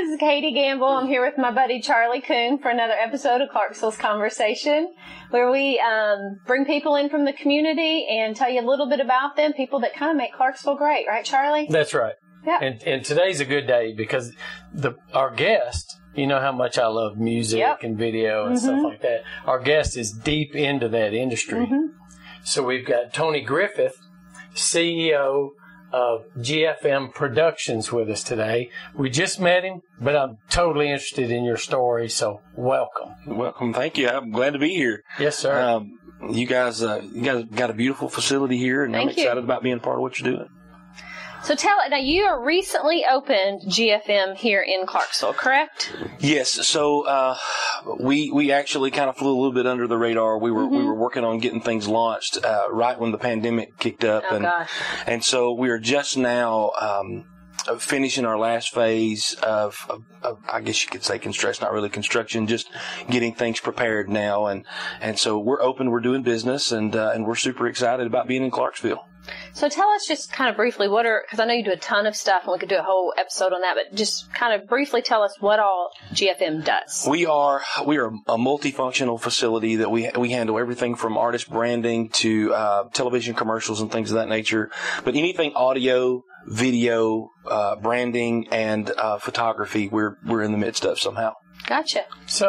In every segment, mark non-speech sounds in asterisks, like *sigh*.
this is Katie Gamble. I'm here with my buddy Charlie Coon for another episode of Clarksville's Conversation, where we um, bring people in from the community and tell you a little bit about them, people that kind of make Clarksville great, right, Charlie? That's right. Yeah. And, and today's a good day because the our guest, you know how much I love music Yep. and video and stuff like that. Our guest is deep into that industry. So we've got Tony Griffith, CEO of GFM Productions with us today. We just met him, but I'm totally interested in your story, so welcome. Welcome, thank you. I'm glad to be here. Yes, sir. Um, you guys, uh, you guys got a beautiful facility here, and I'm Thank you. excited about being part of what you're doing. So tell it now you are recently opened GFM here in Clarksville, correct? Yes, so uh, we we actually kind of flew a little bit under the radar. We were we were working on getting things launched uh, right when the pandemic kicked up, Oh, and gosh. and so we are just now. Um, finishing our last phase of, of, of, I guess you could say construction, not really construction, just getting things prepared now, and and so we're open, we're doing business, and uh, and we're super excited about being in Clarksville. So tell us just kind of briefly what are because I know you do a ton of stuff and we could do a whole episode on that, but just kind of briefly tell us what all GFM does. We are we are a multifunctional facility that we we handle everything from artist branding to uh, television commercials and things of that nature. But anything audio, video, uh, branding, and uh, photography, we're we're in the midst of somehow. Gotcha. so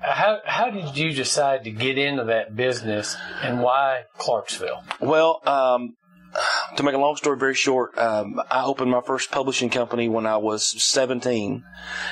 how how did you decide to get into that business and why Clarksville? Well, um, to make a long story very short, um, I opened my first publishing company when I was 17,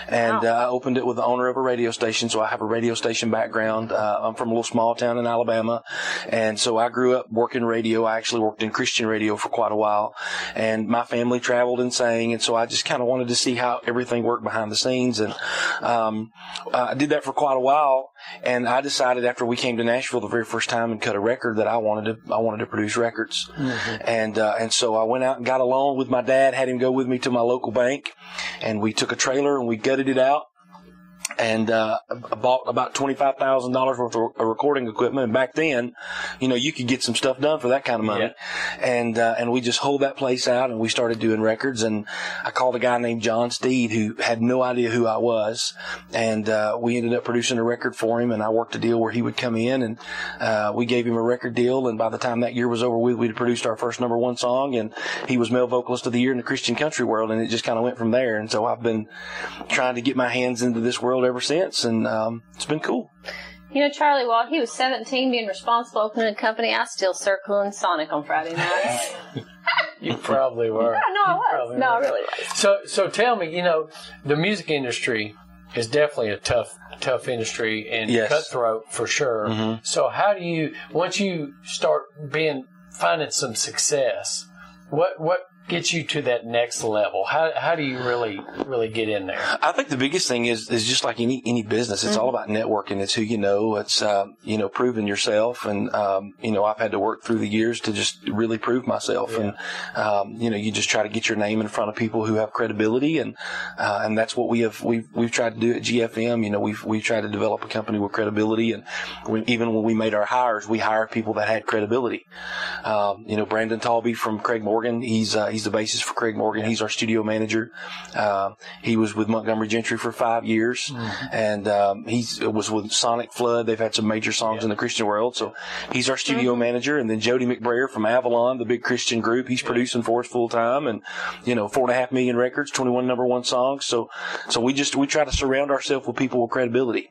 and Wow. uh, I opened it with the owner of a radio station. So I have a radio station background. Uh, I'm from a little small town in Alabama, and so I grew up working radio. I actually worked in Christian radio for quite a while, and my family traveled and sang, and so I just kind of wanted to see how everything worked behind the scenes, and um, I did that for quite a while. And I decided after we came to Nashville the very first time and cut a record that I wanted to I wanted to produce records, and uh, and so I went out and got a loan with my dad, had him go with me to my local bank, and we took a trailer and we gutted it out. And uh, I bought about twenty five thousand dollars worth of recording equipment. And back then, you know, you could get some stuff done for that kind of money. And uh, and we just hold that place out, and we started doing records. And I called a guy named John Steed who had no idea who I was, and uh, we ended up producing a record for him. And I worked a deal where he would come in, and uh, we gave him a record deal. And by the time that year was over with, we'd produced our first number one song, and he was male vocalist of the year in the Christian country world. And it just kind of went from there. And so I've been trying to get my hands into this world ever since, and um, it's been cool. You know, Charlie, while he was 17 being responsible opening a company, I still circling Sonic on Friday nights. *laughs* You probably were. no, I was. probably No, I really was. So, so tell me, you know, the music industry is definitely a tough, tough industry and Yes. cutthroat for sure. Mhm. So, how do you once you start being finding some success? What what gets you to that next level? How how do you really really get in there? I think the biggest thing is is just like any any business. It's all about networking. It's who you know. It's um, you know proving yourself. And um, you know I've had to work through the years to just really prove myself. And um, you know you just try to get your name in front of people who have credibility. And uh, and that's what we have we've we've tried to do at GFM. You know we've we've tried to develop a company with credibility. And we, even when we made our hires, we hired people that had credibility. Um, you know Brandon Talby from Craig Morgan. He's uh, he's the basis for Craig Morgan. He's our studio manager. Uh, he was with Montgomery Gentry for five years, and um, he was with SonicFlood. They've had some major songs in the Christian world, so he's our studio manager. And then Jody McBrayer from Avalon, the big Christian group, he's producing for us full time, and you know, four and a half million records, twenty one number one songs. So, so we just we try to surround ourselves with people with credibility.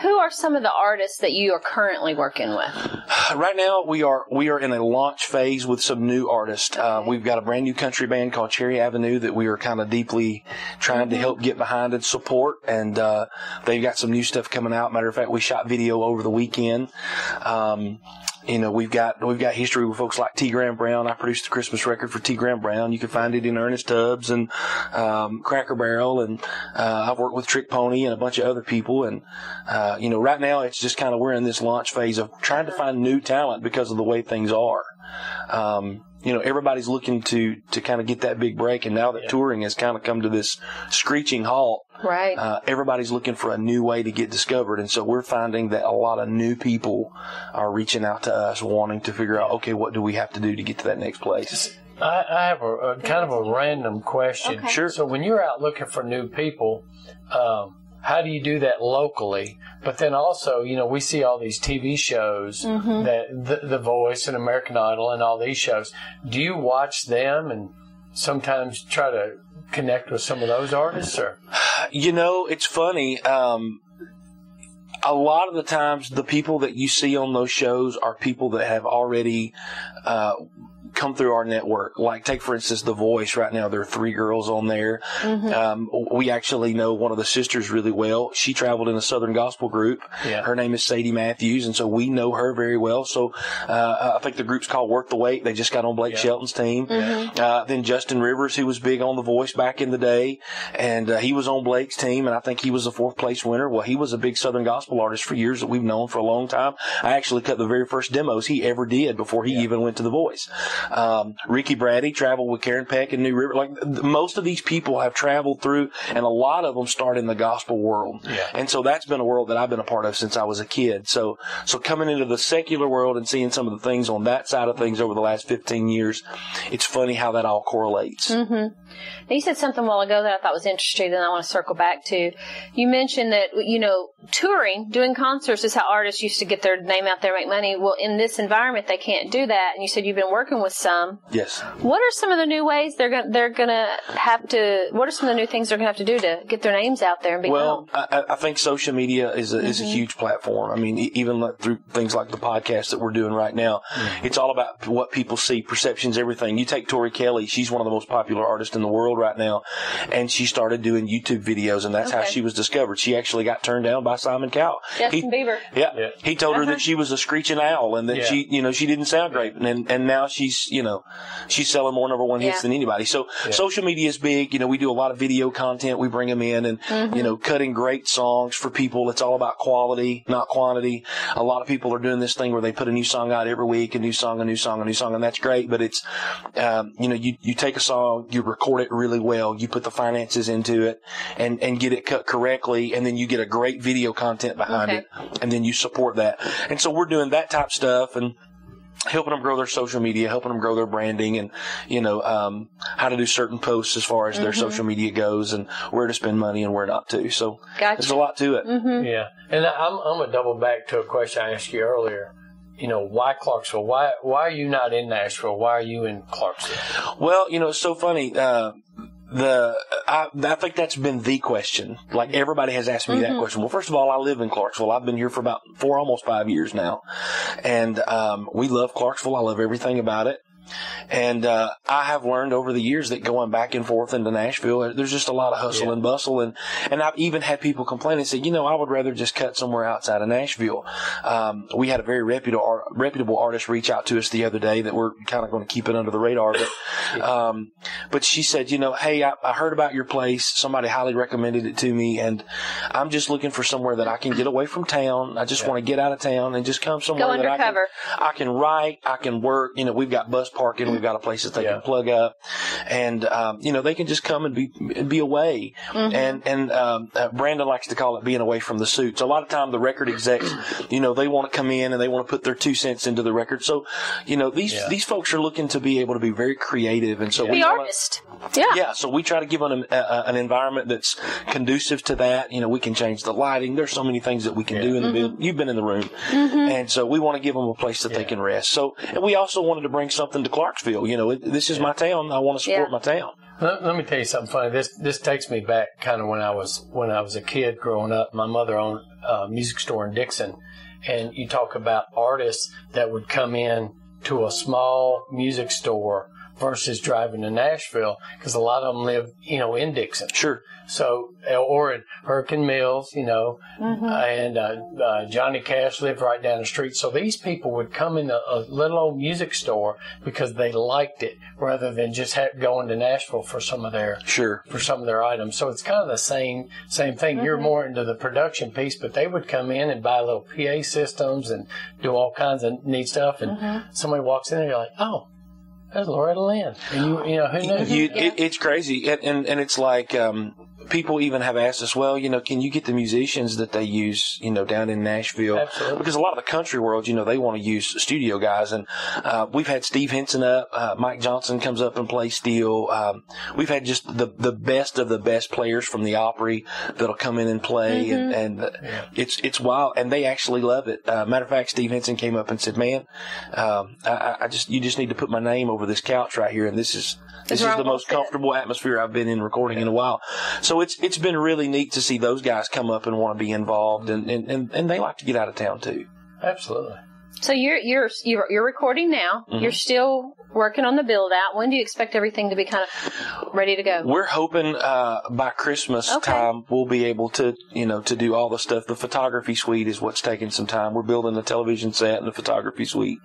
Who are some of the artists that you are currently working with? Right now, we are we are in a launch phase with some new artists. Uh, we've got a brand new country band called Cherry Avenue that we are kind of deeply trying to help get behind and support. And uh, they've got some new stuff coming out. Matter of fact, we shot video over the weekend. Um, you know, we've got we've got history with folks like T. Graham Brown. I produced the Christmas record for T. Graham Brown. You can find it in Ernest Tubbs and um, Cracker Barrel, and uh, I've worked with Trick Pony and a bunch of other people. And uh, you know, right now it's just kind of we're in this launch phase of trying to find new talent because of the way things are. Um, you know, everybody's looking to to kind of get that big break, and now that touring has kind of come to this screeching halt, Right. uh, everybody's looking for a new way to get discovered, and so we're finding that a lot of new people are reaching out to us, wanting to figure out, okay, what do we have to do to get to that next place? I, I have a, a kind of a random question. Okay. Sure. So when you're out looking for new people, um, how do you do that locally? But then also, you know, we see all these TV shows Mm-hmm. that the, the Voice and American Idol and all these shows. Do you watch them and sometimes try to connect with some of those artists? Or You know, it's funny. Um, a lot of the times, the people that you see on those shows are people that have already uh, come through our network. Like, take for instance, The Voice. Right now, there are three girls on there. Um, we actually know one of the sisters really well. She traveled in a Southern Gospel group. Yeah. Her name is Sadie Matthews, and so we know her very well. So uh, I think the group's called Worth the Wait. They just got on Blake Yeah. Shelton's team. Uh, then Justin Rivers, who was big on The Voice back in the day, and uh, he was on Blake's team, and I think he was a fourth place winner. Well, he was a big Southern Gospel artist for years that we've known for a long time. I actually cut the very first demos he ever did before he even went to The Voice. Um, Ricky Brady traveled with Karen Peck and New River. Like th- most of these people have traveled through, and a lot of them start in the gospel world. Yeah. And so that's been a world that I've been a part of since I was a kid. So, so coming into the secular world and seeing some of the things on that side of things over the last 15 years, it's funny how that all correlates. Mm-hmm. Now, you said something a while ago that I thought was interesting, and I want to circle back to. You mentioned that you know touring, doing concerts is how artists used to get their name out there, make money. Well, in this environment, they can't do that. And you said you've been working with some. Yes. What are some of the new ways they're going they're going to have to? What are some of the new things they're going to have to do to get their names out there and be Well, known? I, I think social media is a, Mm-hmm. a huge platform. I mean, e- even like through things like the podcast that we're doing right now, Mm-hmm. it's all about what people see, perceptions, everything. You take Tori Kelly; she's one of the most popular artists in the world right now, and she started doing YouTube videos, and that's how she was discovered. She actually got turned down by Simon Cowell. Justin He- Bieber. Yeah. Yeah. He told her Uh-huh. that she was a screeching owl and that Yeah. she, you know, she didn't sound great. And, and now she's, you know, she's selling more number one hits Yeah. than anybody. So social media is big. You know, we do a lot of video content. We bring them in and, Mm-hmm. you know, cutting great songs for people. It's all about quality, not quantity. A lot of people are doing this thing where they put a new song out every week, a new song, a new song, a new song. And that's great. But it's, um, you know, you, you take a song, you record it really well, you put the finances into it and, and get it cut correctly. And then you get a great video content behind Okay. it and then you support that. And so we're doing that type stuff and helping them grow their social media, helping them grow their branding and, you know, um, how to do certain posts as far as their social media goes and where to spend money and where not to. So Gotcha. there's a lot to it. Yeah, and I'm I'm gonna double back to a question I asked you earlier. You know, why Clarksville? Why why are you not in Nashville? Why are you in Clarksville? Well, you know, it's so funny. Uh, the I, I think that's been the question. Like everybody has asked me that question. Well, first of all, I live in Clarksville. I've been here for about four, almost five years now, and um, we love Clarksville. I love everything about it. And uh, I have learned over the years that going back and forth into Nashville, there's just a lot of hustle Yeah. and bustle, and and I've even had people complain and say, you know, I would rather just cut somewhere outside of Nashville. Um, we had a very reputable reputable artist reach out to us the other day that we're kind of going to keep it under the radar, but *coughs* um, but she said, you know, hey, I, I heard about your place. Somebody highly recommended it to me, and I'm just looking for somewhere that I can get away from town. I just want to get out of town and just come somewhere Go that I can. I can write, I can work. You know, we've got bus parking, we've got a place that they Yeah. can plug up, and um, you know, they can just come and be be away. And and um, uh, Brandon likes to call it being away from the suits. A lot of time, the record execs, you know, they want to come in and they want to put their two cents into the record. So, you know, these Yeah. these folks are looking to be able to be very creative, and so The we wanna- artist. Yeah. yeah, so we try to give them a, a, an environment that's conducive to that. You know, we can change the lighting. There's so many things that we can do in the building. You've been in the room, and so we want to give them a place that they can rest. So, and we also wanted to bring something to Clarksville. You know, it, this is my town. I want to support Yeah. my town. Let, let me tell you something funny. This this takes me back kind of when I was when I was a kid growing up. My mother owned a music store in Dickson, and you talk about artists that would come in to a small music store versus driving to Nashville because a lot of them live you know in Dickson. Sure. So, uh, or in Hurricane Mills, you know, mm-hmm. uh, and uh, uh, Johnny Cash lived right down the street. So these people would come in a, a little old music store because they liked it, rather than just ha- going to Nashville for some of their Sure. for some of their items. So it's kind of the same same thing. You're mm-hmm. more into the production piece, but they would come in and buy little PA systems and do all kinds of neat stuff. And mm-hmm. somebody walks in and you're like, oh. There's Loretta Lynn, and you, you know, who knows? You, it, it's crazy, and, and and it's like um, people even have asked us, well, you know, can you get the musicians that they use, you know, down in Nashville? Absolutely. Because a lot of the country world, you know, they want to use studio guys. And uh, we've had Steve Hinson up. Uh, Mike Johnson comes up and plays steel. Um, we've had just the, the best of the best players from the Opry that'll come in and play. And, and Yeah. it's it's wild. And they actually love it. Uh, matter of fact, Steve Hinson came up and said, man, um, I- I, I just, you just need to put my name over this couch right here. And this is, this is where I the most to sit. comfortable atmosphere I've been in recording in a while. So it's it's been really neat to see those guys come up and want to be involved, and, and, and, and they like to get out of town too. Absolutely. So you're you're you're, you're recording now. Mm-hmm. You're still working on the build out. When do you expect everything to be kind of ready to go? We're hoping uh, by Christmas Okay. time we'll be able to you know to do all the stuff. The photography suite is what's taking some time. We're building the television set and the photography suite,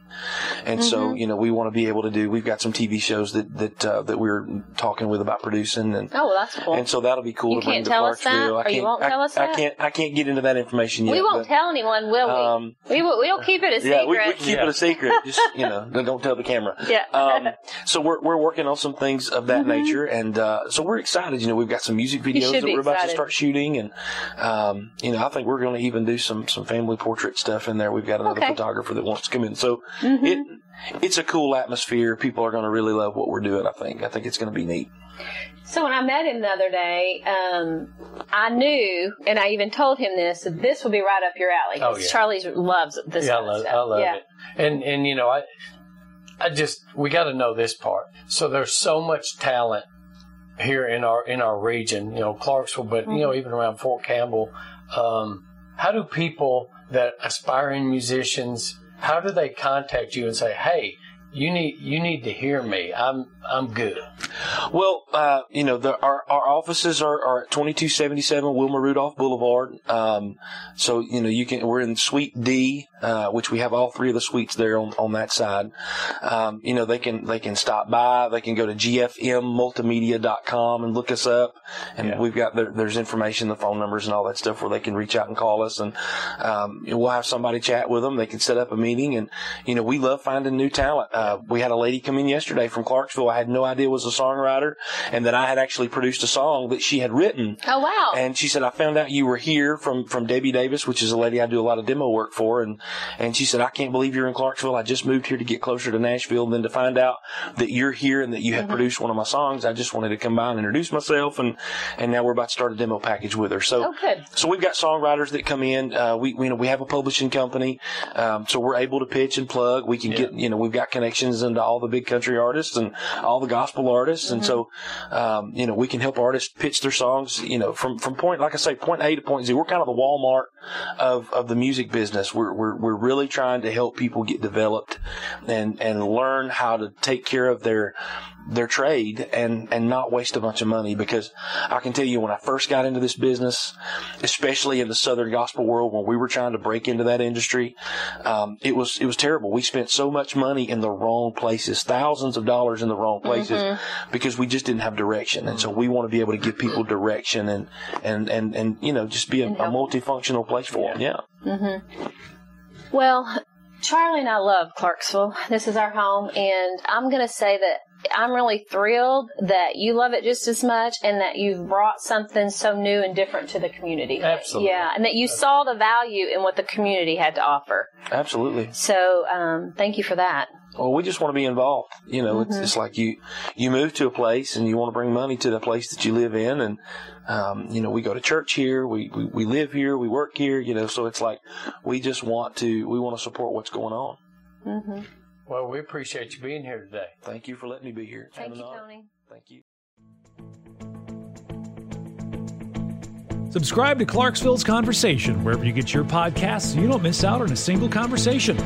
and so Mm-hmm. you know we want to be able to do. We've got some TV shows that that uh, that we're talking with about producing and. Oh, well, that's cool. And so that'll be cool You to bring can't to tell us that, Clarksville. I or you can't, won't I, tell us I that? can't. I can't get into that information yet. we won't but, tell anyone, will we? Um, we will. We'll keep it a Yeah, secret. We, we keep Yeah. it a secret. *laughs* Just you know, don't- don't tell the camera. Yeah. Um, so we're we're working on some things of that nature, and uh, so we're excited. You know, we've got some music videos Mm-hmm. that we're about to start shooting, and um, you know, I think we're going to even do some some family portrait stuff in there. We've got another Okay. photographer that wants to come in, so Mm-hmm. it it's a cool atmosphere. People are going to really love what we're doing. I think. I think it's going to be neat. So when I met him the other day, um, I knew, and I even told him this, that this will be right up your alley. Oh, yeah. Charlie loves this yeah, I kind of love, stuff. I love yeah. it. And and you know, I I just we got to know this part. So there's so much talent here in our in our region, you know, Clarksville, but you Mm-hmm. know, even around Fort Campbell. Um, how do people that aspiring musicians how do they contact you and say, "Hey, you need you need to hear me. I'm I'm good." Well, uh, you know, the, our our offices are, are at twenty two seventy seven Wilma Rudolph Boulevard. Um, so you know, you can we're in Suite D, uh, which we have all three of the suites there on, on that side. Um, you know, they can they can stop by. They can go to gfmmultimedia.com and look us up, and Yeah. we've got there, there's information, the phone numbers, and all that stuff where they can reach out and call us, and um, we'll have somebody chat with them. They can set up a meeting, and you know, we love finding new talent. Uh, we had a lady come in yesterday from Clarksville. I had no idea was a songwriter, and that I had actually produced a song that she had written. Oh wow. And she said, I found out you were here from, from Debbie Davis, which is a lady I do a lot of demo work for. And, and she said, I can't believe you're in Clarksville. I just moved here to get closer to Nashville. And then to find out that you're here and that you had Mm-hmm. produced one of my songs, I just wanted to come by and introduce myself. And, and now we're about to start a demo package with her. So, oh so we've got songwriters that come in. Uh, we, we, you know, we have a publishing company. Um, so we're able to pitch and plug. We can get, you know, we've got connections into all the big country artists and all the gospel artists. And so, um, you know, we can help artists pitch their songs, you know, from, from point, like I say, point A to point Z. We're kind of the Walmart of, of the music business. We're, we're, we're really trying to help people get developed and, and learn how to take care of their, their trade and, and not waste a bunch of money because I can tell you when I first got into this business, especially in the Southern gospel world, when we were trying to break into that industry, um, it was, it was terrible. We spent so much money in the wrong places, thousands of dollars in the wrong places because we just didn't have direction. And so we want to be able to give people direction and, and, and, and, you know, just be a, a multifunctional place for them. Yeah. Mm-hmm. Well, Charlie and I love Clarksville. This is our home, and I'm going to say that I'm really thrilled that you love it just as much and that you've brought something so new and different to the community. Absolutely. Yeah, and that you saw the value in what the community had to offer. Absolutely. So, um, thank you for that. Well, we just want to be involved. You know, it's, it's like you, you move to a place and you want to bring money to the place that you live in. And, um, you know, we go to church here, we, we, we live here, we work here, you know, so it's like we just want to, we want to support what's going on. hmm Well, we appreciate you being here today. Thank you for letting me be here. Thank an you, honor. Tony. Thank you. Subscribe to Clarksville's Conversation wherever you get your podcasts so you don't miss out on a single conversation.